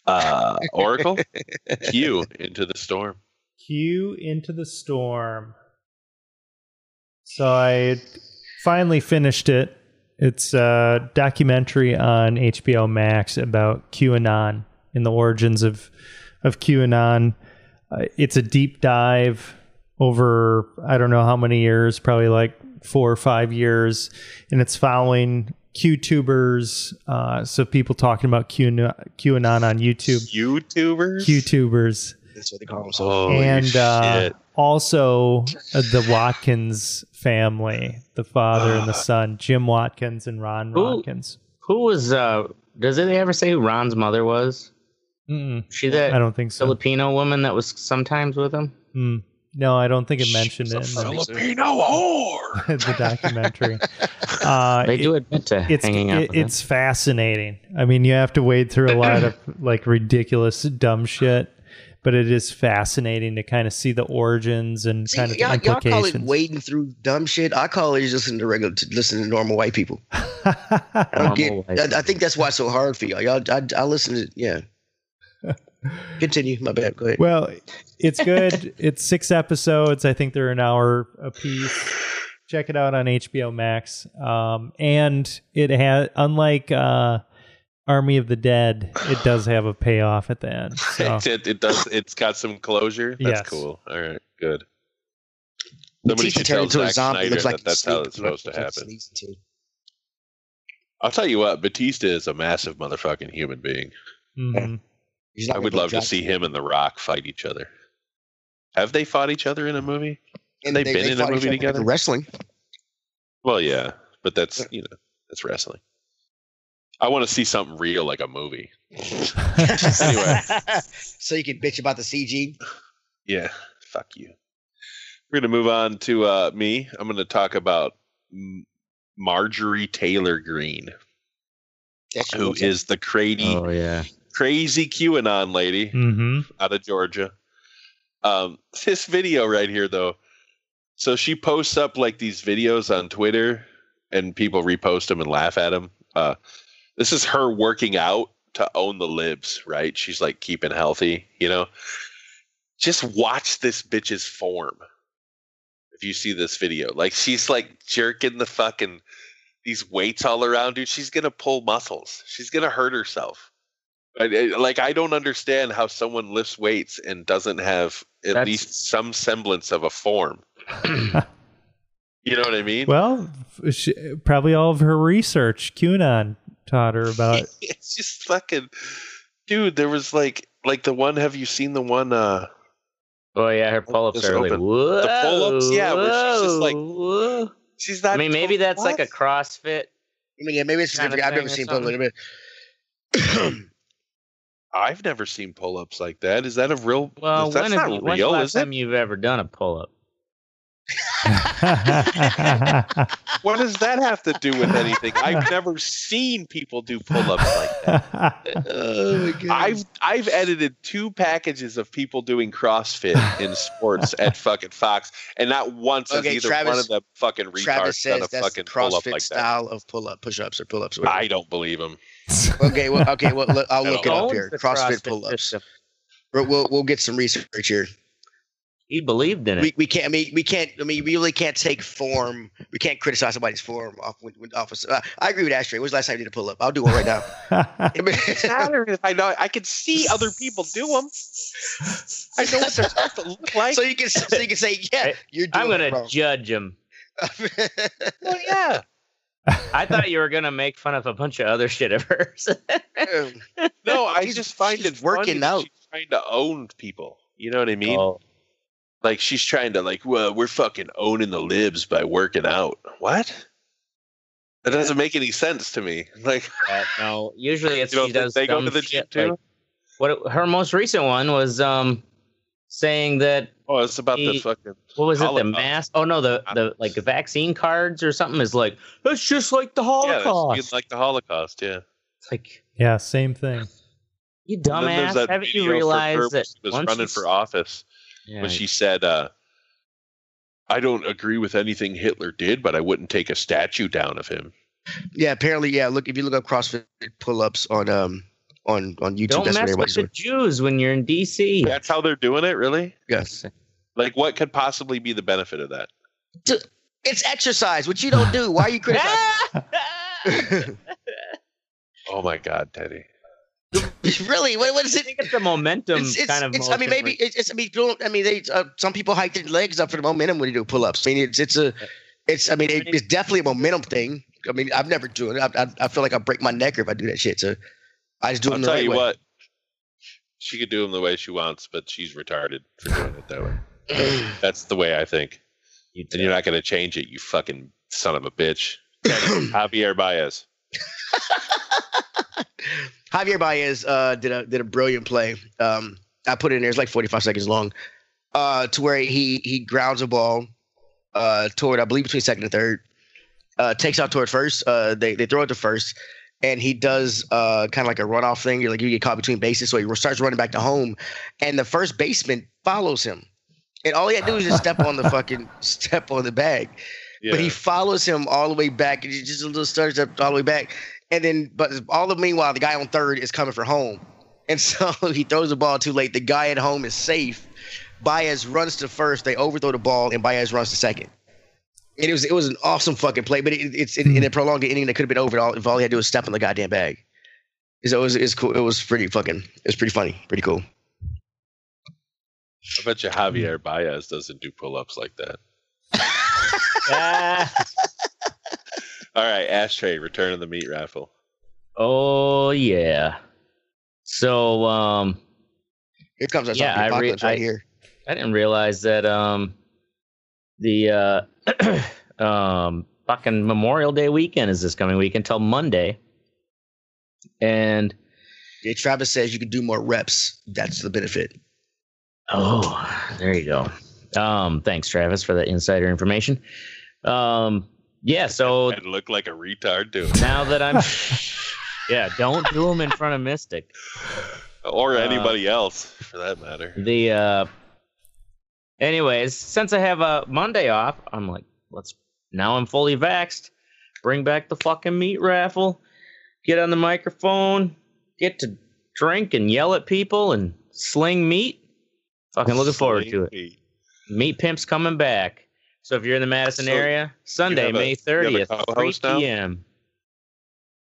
Uh, Oracle, Q into the storm. Q into the storm. So I finally finished it. It's a documentary on HBO Max about QAnon and the origins of of QAnon. Uh, it's a deep dive over I don't know how many years, probably like four or five years, and it's following QTubers, uh, so people talking about QAnon, QAnon on YouTube, YouTubers. QTubers That's what they call themselves. Holy and uh, shit. also uh, the Watkins family, the father and the Ah. son, Jim Watkins and Ron Who- Watkins. Who was? uh Does it ever say who Ron's mother was? Mm-mm, She I don't think so. Filipino woman that was sometimes with him. Mm. No, I don't think it mentioned it a in the, Filipino whore. the documentary. Uh, They do admit to it's hanging out it- with him. it's fascinating. I mean, you have to wade through a lot of like ridiculous dumb shit, but it is fascinating to kind of see the origins and See, kind of y'all, y'all call it wading through dumb shit. I call it just listening to regular, to listen to normal white people. I don't Normal get. white I, I think that's why it's so hard for y'all. Y'all, I, I listen to. Yeah. Continue. My bad. Go ahead. Well, it's good. it's six episodes. I think they're an hour a piece. Check it out on HBO Max. Um, and it has, unlike uh, Army of the Dead, it does have a payoff at the end. So it, it does. It's got some closure. That's Yes. cool. All right, good. Somebody Batista should tell into a Zack zombie. Snyder Looks like that that's how it's supposed to happen. he's sneezing, too. I'll tell you what, Batista is a massive motherfucking human being. mhm. He's not I would be love to see him and The Rock fight each other. Have they fought each other in a movie? And they've been in a movie together? for Wrestling. Well, yeah, but that's you know that's wrestling. I want to see something real like a movie. Anyway. so you can bitch about the CG. Yeah, fuck you. We're gonna move on to uh, me. I'm gonna talk about Marjorie Taylor Greene, That's who what's is the crazy, oh yeah. Crazy QAnon lady Mhm. out of Georgia. Um, this video right here, though. So she posts up like these videos on Twitter, and people repost them and laugh at them. Uh, this is her working out to own the libs, right? She's like keeping healthy, you know. Just watch this bitch's form. If you see this video, like she's like jerking the fucking these weights all around, dude. She's gonna pull muscles. She's gonna hurt herself. I, I- like I don't understand how someone lifts weights and doesn't have at That's- least some semblance of a form. You know what I mean? Well, f- sh probably all of her research QAnon taught her about. it's just fucking dude. There was like like the one. Have you seen the one? uh Oh yeah, her pull-ups Just are like open. whoa. pull-ups, yeah, where she's just like- whoa. She's not. I mean, maybe that's like a CrossFit. I mean, yeah, maybe it's Kinda different. I've never seen Pull something. a little bit. I've never seen pull-ups like that. Is that a real? Well, that's when have not you, when's real, the is last it? time you've ever done a pull-up? What does that have to do with anything? I've never seen people do pull-ups like that. oh my god. I've I've edited two packages of people doing CrossFit in sports at fucking Fox, and not once has either Travis- one of them fucking Travis retards done a that's the fucking pull-up CrossFit like that. style of pull up, push ups, or pull ups. I don't believe him. Okay, well, okay, well, look, I'll look it up here. the CrossFit pull ups. We'll, we'll we'll get some research here. He believed in it. We, we can't. I mean, we can't. I mean, we really can't take form. We can't criticize somebody's form off with, with off. Of, uh, I agree with Ashtray. When was the last time you did a pull up? I'll do one right now. I know I can see other people do them. I know what they're supposed to look like. so you can so you can say, yeah, Right. you're doing I'm it gonna judge them. well, yeah. I thought you were gonna make fun of a bunch of other shit of hers. No, I She's- just find she's it working that out. She's trying to own people. You know what I mean? Oh, Like she's trying to like, well, we're fucking owning the libs by working out. What? That doesn't make any sense to me. Like, yeah, no. Usually it's you know, she does they go to the gym shit. too. Like, what her most recent one was um saying that oh, it's about the He- fucking. what was it the Holocaust. mask? Oh no, the the like vaccine cards or something is like it's just like the Holocaust. Yeah, Holocaust. it's like the Holocaust. Yeah. It's like yeah, same thing. you And then there's dumbass, haven't you realized that she was once running for office Yeah, when she said, uh, "I don't agree with anything Hitler did, but I wouldn't take a statue down of him." yeah, apparently, yeah. Look, if you look up CrossFit pull ups on um on on YouTube, don't that's what mess with everybody's the. Jews when you're in DC. That's how they're doing it, really. Yes, Like, what could possibly be the benefit of that? it's exercise, which you don't do. Why are you criticizing? Oh my God, Teddy. really? What, what is I it? think it's a momentum It's, it's, kind of. it's, I mean, maybe it's, it's. I mean, I mean, they. Uh, some people hike their legs up for the momentum when they do pull-ups. I mean, it's it's a, it's. I mean, it, it's definitely a momentum thing. I mean, I've never done it. I, I, I feel like I break my neck if I do that shit. So I just do it I'll in the tell right you way. what. She could do them the way she wants, but she's retarded for doing it that way. That's the way I think. You And you're not going to change it, you fucking son of a bitch. Javier Baez. Javier Baez uh, did a did a brilliant play. Um, I put it in there. It's like 45 seconds long. Uh, to where he he grounds a ball uh, toward I believe between second and third. Uh, takes out toward first. Uh, they they throw it to first, and he does uh, kind of like a runoff thing. You're like you get caught between bases, so he starts running back to home, and the first baseman follows him, and all he had to do is just step on the fucking step on the bag. Yeah. But he follows him all the way back, and he just a little starts up all the way back, and then but all the meanwhile the guy on third is coming for home, and so he throws the ball too late. The guy at home is safe. Baez runs to first. They overthrow the ball, and Baez runs to second. And it was it was an awesome fucking play, but it, it's in, in a hmm. prolonged inning that could have been over. All if all he had to do was step on the goddamn bag. So it was it's cool. It was pretty fucking. It was pretty funny. Pretty cool. I bet you Javier Baez doesn't do pull ups like that. Ah. All right, Ashtray, return of the meat raffle. oh yeah. So um, Here comes our Yeah, zombie I re- apocalypse right I- here. I didn't realize that um, the uh, um, fucking Memorial Day weekend is this coming week until Monday, and Yeah, Travis says you can do more reps. That's the benefit. Oh, there you go. Um, thanks, Travis, for that insider information. Um, yeah, so And look like a retard doing now that I'm, yeah, don't do them in front of Mystic. or Uh, anybody else for that matter. The uh, anyways, since I have a Monday off, I'm like, let's now I'm fully vaxxed. Bring back the fucking meat raffle. Get on the microphone. Get to drink and yell at people and sling meat. Fucking looking forward to it. Meat Pimp's coming back. So if you're in the Madison So, area, Sunday, a- May you have a 30th, 3 co-host now? p.m.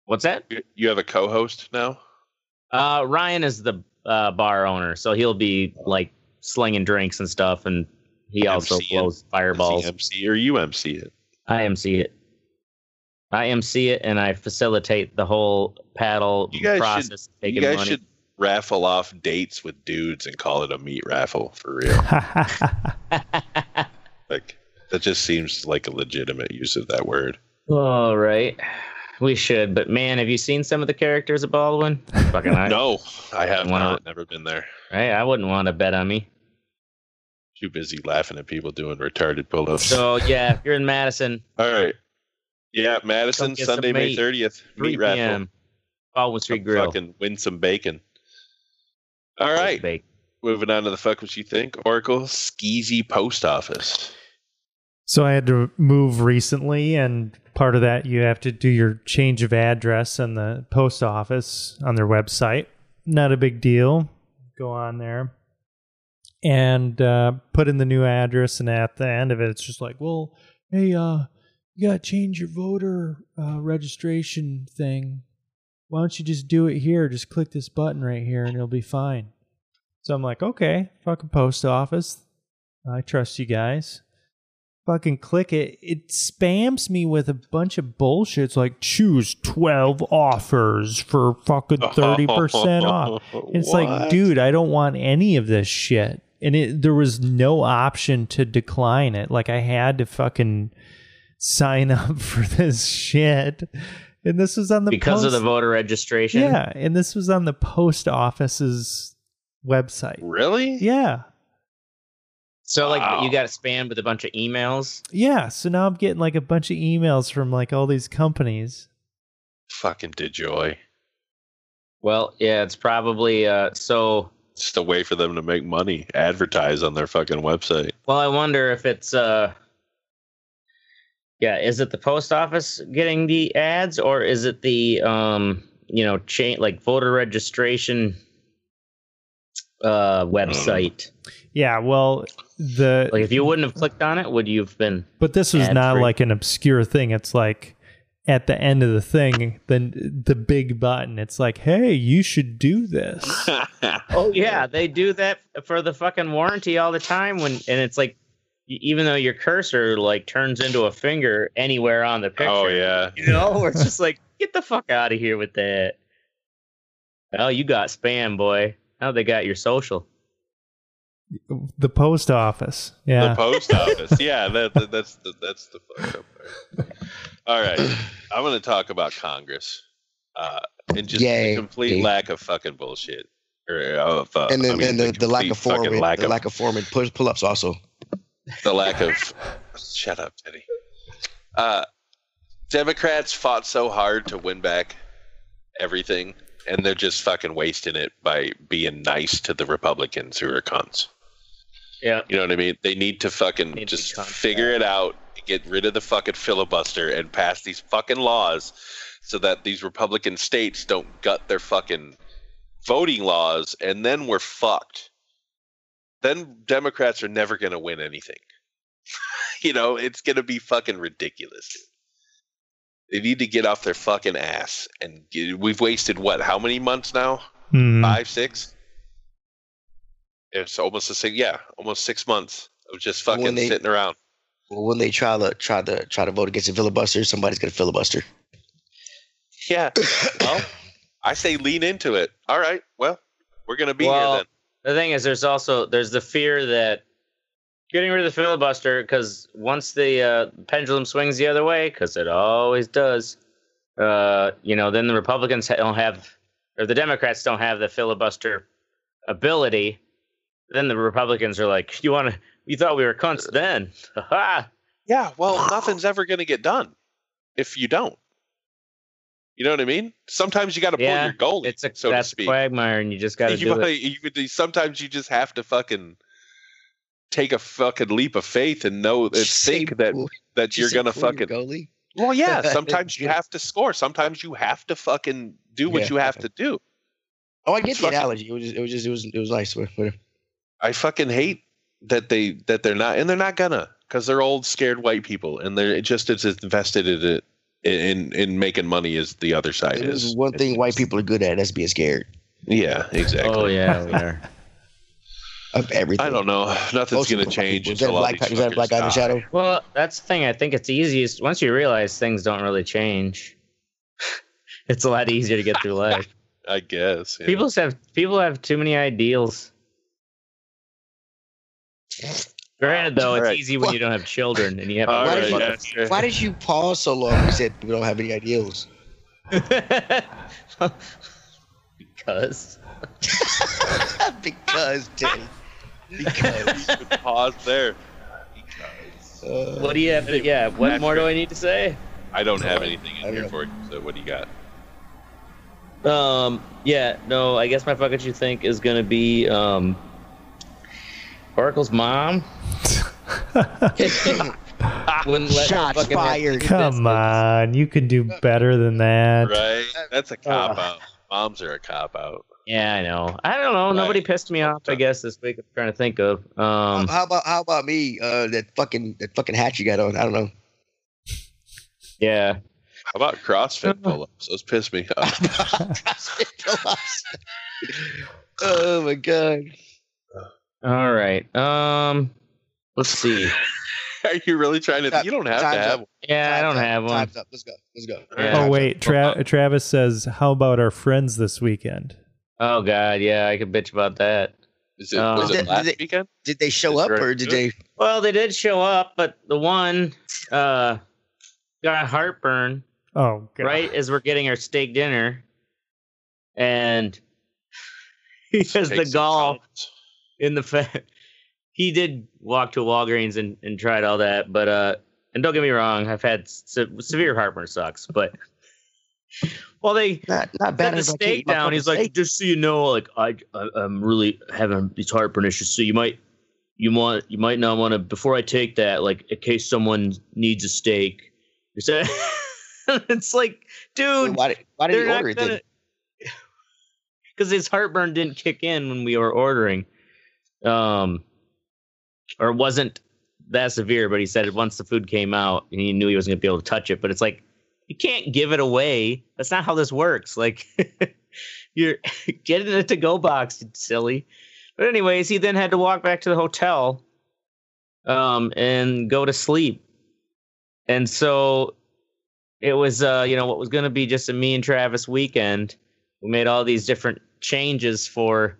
What's that? You- have a co-host now. Uh, Ryan is the uh, bar owner, so he'll be like slinging drinks and stuff, and he also MC it. blows fireballs. MC or you MC it. I MC it. I MC it, and I facilitate the whole paddle You guys should- process. You taking guys money. should raffle off dates with dudes and call it a meat raffle for real. like that just seems like a legitimate use of that word. All right, we should. But man, have you seen some of the characters of Baldwin? Fucking I, no, I have Wanna- not. Never been there. Right? I wouldn't want to bet on me. Too busy laughing at people doing retarded pull-ups. So yeah, if you're in Madison, All right. Yeah, Madison, Come get some Sunday, May 30th. Meat raffle. p.m. Baldwin Street Come Grill. Fucking win some bacon. All right. Bake. Moving on to the fuck what you think. Oracle Skeezy Post Office. So I had to move recently, and part of that you have to do your change of address on the post office on their website. Not a big deal. Go on there and uh, put in the new address, and at the end of it, it's just like, well, hey, uh, you got to change your voter uh, registration thing. Why don't you just do it here? Just click this button right here, and it'll be fine. So I'm like, okay, fucking post office. I trust you guys fucking click it, it spams me with a bunch of bullshit. It's like choose 12 offers for fucking 30% off. It's like, dude, I don't want any of this shit. And it there was no option to decline it. Like I had to fucking sign up for this shit. And this was on the because of the voter registration. Yeah, and this was on the post office's website. Really? Yeah. So like Wow. you got spammed with a bunch of emails. Yeah, so now I'm getting like a bunch of emails from like all these companies. Fucking DeJoy. Well, yeah, it's probably uh so Just a way for them to make money. Advertise on their fucking website. well I wonder if it's uh yeah, is it the post office getting the ads or is it the um you know chain like voter registration uh website? Yeah, well, the Like if you wouldn't have clicked on it, would you have been but this was not ad-free. like an obscure thing. It's like at the end of the thing, then the big button. It's like, hey, you should do this. Oh yeah, they do that for the fucking warranty all the time when and it's like y- even though your cursor like turns into a finger anywhere on the picture. oh yeah. You know, where it's just like get the fuck out of here with that. Oh, you got spam, boy. Now they got your social. the post office. Yeah. The post office. Yeah, that, that- that's the that's the fucked up part. All right, I'm going to talk about Congress, uh, and just Yay. the complete lack of fucking bullshit, or of uh, and then I mean, and the, the lack of form, fucking the lack lack, of of form and pull, pull ups also. The lack of shut up, Teddy. Uh, Democrats fought so hard to win back everything, and they're just fucking wasting it by being nice to the Republicans who are cons. Yeah. You know what I mean? They need to fucking Need just cut figure it out, get rid of the fucking filibuster, and pass these fucking laws so that these Republican states don't gut their fucking voting laws, and then we're fucked. Then Democrats are never going to win anything. you know, it's going to be fucking ridiculous. They need to get off their fucking ass. And get, we've wasted what? How many months now? Mhm. five, six. It's almost the same. Yeah, almost six months of just fucking they- sitting around. Well, when they try to try to try to vote against a filibuster, somebody's gonna filibuster. Yeah. Well, I say lean into it. All right. Well, we're gonna be Well, here The thing is, there's also there's the fear that getting rid of the filibuster because once the uh, pendulum swings the other way, because it always does, uh, you know, then the Republicans don't have or the Democrats don't have the filibuster ability. Then the Republicans are like, "You want to? You thought we were cunts then? Yeah. Well, nothing's ever gonna get done if you don't. You know what I mean? Sometimes you got to pull Yeah, your goalie, It's a so to that's a speak. quagmire, and you just got to you, do it. you, sometimes you just have to fucking take a fucking leap of faith and know and Say think that pull- that you you're gonna pull your fucking goalie. Well, yeah. Sometimes you have to score. Sometimes you have to fucking do what Yeah. you have to do. Oh, I get It's the fucking- analogy. It was just, it was just it was it was nice. With, with, I fucking hate that they that they're not, and they're not gonna, because they're old, scared white people, and they're just as invested in it in in making money is the other side there's is. one thing white people are good at. is being scared Yeah, exactly. Oh yeah, we are. of everything. I don't know. Nothing's gonna of the white change. Is that black, these is that black guy the shadow? Well, that's the thing. I think it's easiest once you realize things don't really change. it's a lot easier to get through life. I guess. yeah. People have people have too many ideals. Granted, though, it's Alright. easy when you don't have children and you have. Why right, did you- yeah, sure. Why did you pause so long? You said we don't have any ideals. because because Teddy. Because. Good pause there. Because Uh, What do you have? To, yeah. What more do I need to say? I don't have anything in here don't for you. So what do you got? Um. Yeah. No. I guess my fuck what you think is gonna be um. Oracle's mom. Wouldn't let Shots fired. Come on, you can do better than that. Right? That's a cop out. Moms are a cop out. Yeah, I know. I don't know. Nobody pissed me off. I guess this week. I'm trying to think of. Um. how about how about me? Uh, that fucking that fucking hat you got on. I don't know. Yeah. How about CrossFit pull-ups? Those piss me off. oh my god. All right. Um. Let's see. Are you really trying to? You don't have to have. up. Yeah, I don't up. have one. Time's up. Let's go. Let's go. Yeah. Oh wait. Tra- Travis says, "How about our friends this weekend?" Oh God, yeah, I could bitch about that. Is it, Uh, was Did it they- last did they- weekend? Did they show Is up or did they? Well, they did show up, but the one uh got heartburn Oh, God. right as we're getting our steak dinner, and he has the Take gall comments. In the fact he did walk to Walgreens and, and tried all that, but uh, and don't get me wrong, I've had se- severe heartburn sucks, but well, they Not not bad. the as I can't steak down. He's like, just so you know, like I, I I'm really having these heartburn issues, so you might you want you might not want to before I take that, like in case someone needs a steak. You say it's like, dude, why did why did he order it because his heartburn didn't kick in when we were ordering, um, or it wasn't that severe. But he said once the food came out, he knew he wasn't gonna be able to touch it. But it's like you can't give it away. That's not how this works. Like you're getting a to go box, silly. But anyways, he then had to walk back to the hotel, um, and go to sleep. And so it was, uh, you know, what was going to be just a me and Travis weekend. We made all these different changes for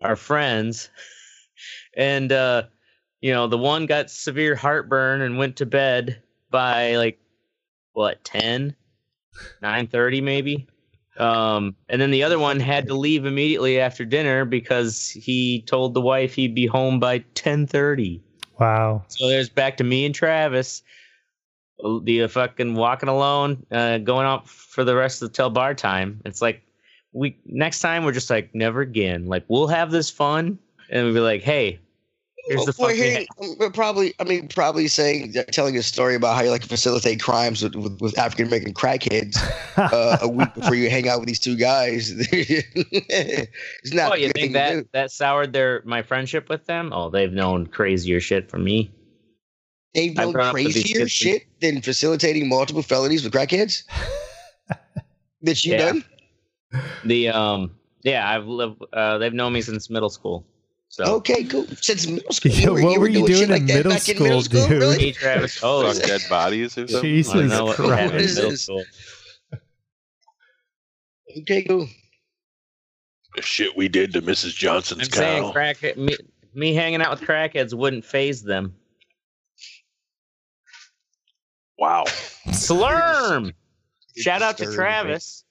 our friends, and uh, you know, the one got severe heartburn and went to bed by like what 10 9:30 maybe? Um and then the other one had to leave immediately after dinner because he told the wife he'd be home by 10:30 Wow. so there's back to me and Travis the uh, fucking walking alone uh going out for the rest of the till bar time. It's like we next time we're just like never again. Like we'll have this fun and we'll be like hey here's the Well, fucking here, we're probably, I mean, probably saying, telling a story about how you like to facilitate crimes with, with, with African American crackheads uh, a week before you hang out with these two guys. it's not. Oh, you think thing that that soured their my friendship with them? Oh, they've known crazier shit from me. they've known brought up the crazier biscuits shit than facilitating multiple felonies with crackheads that you Yeah. done? The um, yeah, I've lived. Uh, they've known me since middle school. So Okay, cool. Since middle school, Yeah, what were you shit doing in middle back school, dude? Really? Travis. Oh, Fuck dead bodies or something? Jesus I don't know what we in Christ. middle This. Okay, cool. The shit we did to Mrs. Johnson's I'm saying cow. crack me, me hanging out with crackheads wouldn't phase them. Wow. Slurm. Shout out to Disturbing. Travis.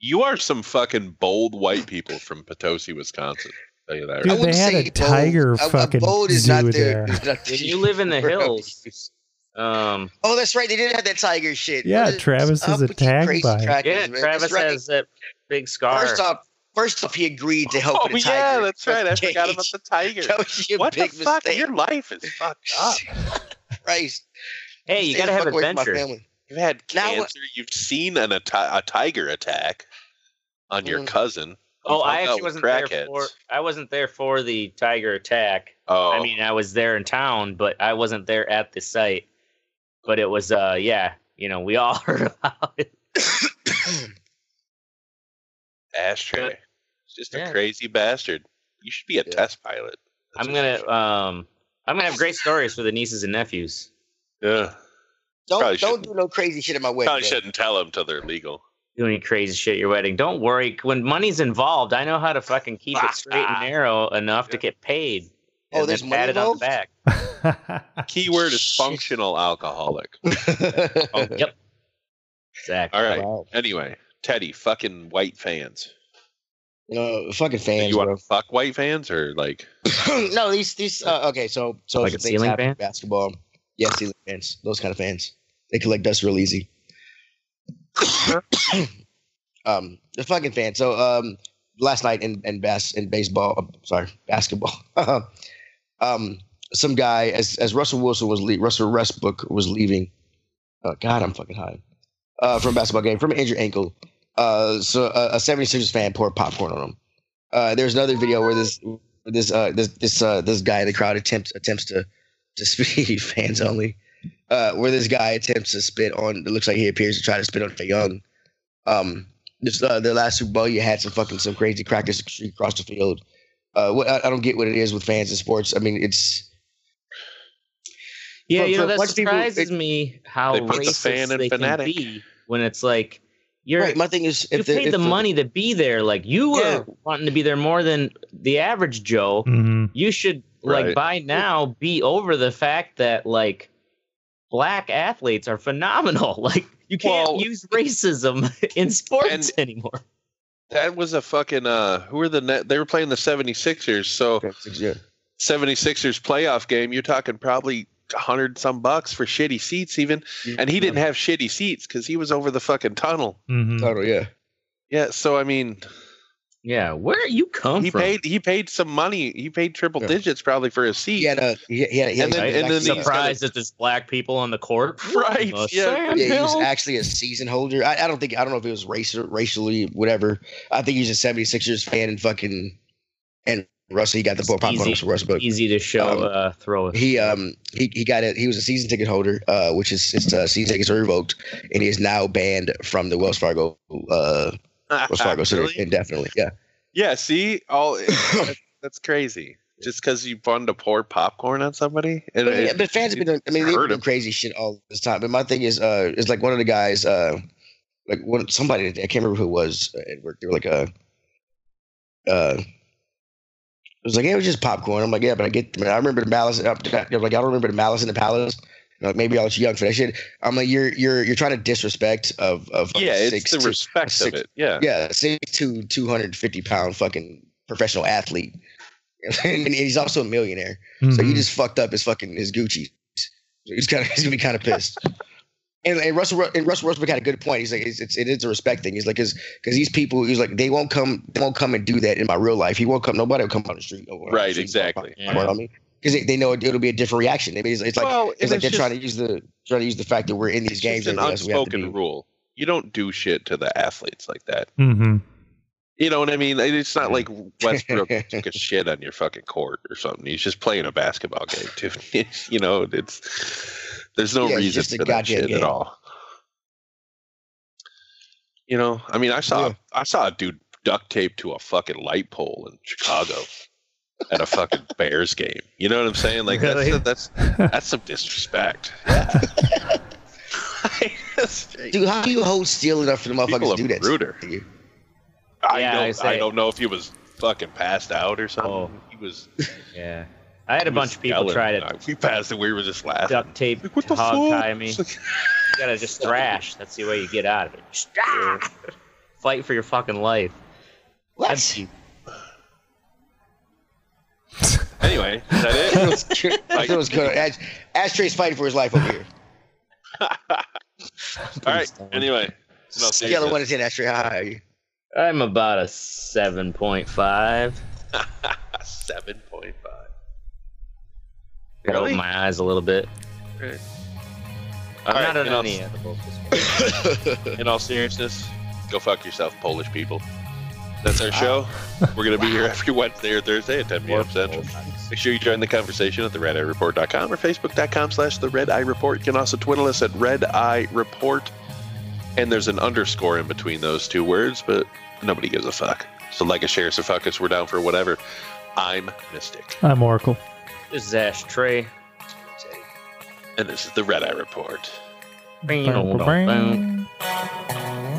You are some fucking bold white people from Potosi, Wisconsin. Tell you that. Dude, right? I they had say a bold. tiger A- a fucking is zoo not the- there. is not the- When you live in the hills, um, Oh, that's right. They did have that tiger shit. Yeah, What is Travis up is a tag by. crackers, yeah, man? Travis right. has that big scar. First off, first off, he agreed to help Oh with the yeah, tiger. that's right. I Okay. forgot about the tiger. That was your What the fuck? mistake. Your life is fucked up. Christ. hey, you Stay gotta have fuck away from my adventure. family. You've had Now what- cancer. You've seen an, a, tiger attack on your Mhm. cousin. Oh, I actually wasn't there crackheads. for. I wasn't there for the tiger attack. Oh, I mean, I was there in town, but I wasn't there at the site. But it was, uh, yeah, you know, we all heard about it. ashtray. It's just Yeah. a crazy bastard. You should be a Yeah. test pilot. That's I'm gonna, um, I'm gonna have great stories for the nieces and nephews. Yeah. Don't Probably don't shouldn't. do no crazy shit in my way. Probably shouldn't tell them till they're legal. Do any crazy shit at your wedding? Don't worry. When money's involved, I know how to fucking keep it straight and narrow enough to get paid. Oh, and there's then money pat it on the back. Keyword is functional alcoholic. Oh, yep. Exactly. All right. Wow. Anyway, Teddy, fucking white fans. Uh, fucking fans. you want bro. to fuck white fans or like? no, these these uh, okay. So so Like a things ceiling fan? basketball. Yeah, ceiling fans. Those kind of fans. They collect dust real easy. um, the fucking fan. So um, last night in in bas in baseball. uh, sorry, basketball. um, some guy as as Russell Wilson was le- Russell Westbrook was leaving. Uh, God, I'm fucking high. Uh, from a basketball game from an injured ankle. Uh, so a, a 76ers fan poured popcorn on him. Uh, there's another video where this this uh this this uh this guy in the crowd attempts attempts to to speed fans only. Uh, where this guy attempts to spit on. It looks like he appears to try to spit on Trae Young. Um, this uh, the last Super Bowl, you had some fucking some crazy practice streak across the field. Uh, what I, I don't get what it is with fans and sports. I mean, it's Yeah, For- you know that bunch of people, surprises it- me how They put the racist fan they fanatic. can be when it's like you're right. My thing is, you the, paid if the money to be there. Like you Yeah. were wanting to be there more than the average Joe. Mhm. You should like Right. by now be over the fact that like black athletes are phenomenal. Like you can't Well- use racism in sports anymore. That was a fucking uh who were the net they were playing the 76ers. So Yeah. 76ers playoff game, you're talking probably hundred some bucks for shitty seats even. And he didn't have shitty seats because he was over the fucking tunnel. Mhm. Total, yeah. Yeah, so I mean Yeah, where are you come he from? paid he paid some money. He paid triple Yeah. digits probably for his seat. Yeah, had a he, he had, he had And then- and then actually- surprised that there's black people on the court. Right, The yeah. sand Yeah, he was actually a season holder. I, I don't think I don't know if it was racial, racially, whatever. I think he's a 76ers fan and fucking and Russell. He got the It's ball pop on easy. Russell Westbrook. easy to show Um, uh, throw. a- He um he, he got it. He was a season ticket holder, uh, which is his uh, season tickets are revoked, and he is now banned from the Wells Fargo uh Fargo Center Really? indefinitely. Yeah, Yeah, see, all that's, crazy. Just because you wanted to pour popcorn on somebody, and but, it- yeah, but fans have been doing. I mean, they've been doing crazy shit all this time. But my thing is, uh, is like one of the guys, uh, like one somebody I can't remember who it was at work. They were like a, uh, it was like yeah, it was just popcorn. I'm like yeah, but I get. I remember the malice. I was like I don't remember the malice in the palace. Like maybe I was young for that shit. I'm like you're you're you're trying to disrespect of of yeah, it's six the to- respect of six- it. Yeah, yeah, six to two hundred fifty pound fucking professional athlete, and he's also a millionaire. So he Mhm. just fucked up his fucking his Gucci. So he's kind of he's gonna be kind of pissed. And, and Russell and Russell Westbrook had a good point. He's like, it's, it's it is a respect thing. He's like, because because these people, he's like, they won't come, they won't come and do that in my real life. He won't come. Nobody will come on the street. no one on the Right, street, exactly. You know what I mean? Because they, they know it, will be a different reaction. It's, it's like well, it's and like they're just- trying to use the trying to use the fact that we're in these it's games. just an and everything we have to unspoken be- rule. You don't do shit to the athletes like that. Mhm. You know what I mean? It's not like Westbrook took a shit on your fucking court or something. He's just playing a basketball game, dude. you know, it's there's no Yeah, reason just a for that goddamn shit at all. You know, I mean, I saw Yeah. I saw a dude duct taped to a fucking light pole in Chicago at a fucking Bears game. You know what I'm saying? Like Really? that's that's that's some disrespect. Dude, how do you hold steel enough for the motherfuckers to do are that? ruder. I Yeah, don't I say- don't know if he was fucking passed out or something. Oh. He was yeah, I had a bunch of people yelling. try to Like, We passed and we were just laughing. duct tape Like, what the hog fuck? tie me. It's like- You gotta just thrash. That's the way you get out of it. Just! Fight for your fucking life. What? That'd be- anyway, is that That it? was good. That was good. Ash, Ashtray's fighting for his life over here. All right. Anyway, no, Scale of one to ten, Ashtray. How high are you? I'm about a seven point five. seven point five. Could Really? open my eyes a little bit. All I'm right, not in on any edibles this. In all seriousness, go fuck yourself, Polish people. That's our ah. show. We're gonna be here every Wednesday or Thursday at 10 p.m. Central. Make sure you join the conversation at theredeyereport.com or facebook.com slash the red eye report. You can also twiddle us at red eye report. And there's an underscore in between those two words, but nobody gives a fuck. So like a share, so fuck us. We're down for whatever. I'm Mystic, I'm Oracle. This is Ashtray. and this is the Red Eye Report. Boom, boom, boom.